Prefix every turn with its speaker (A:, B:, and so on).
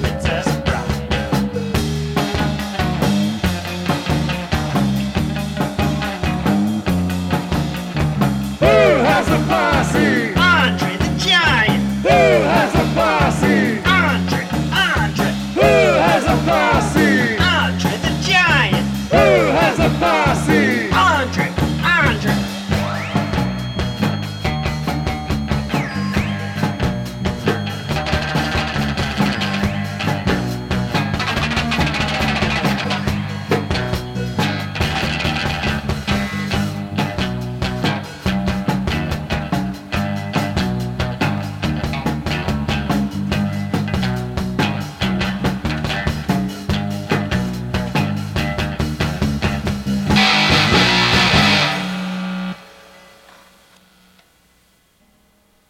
A: the test.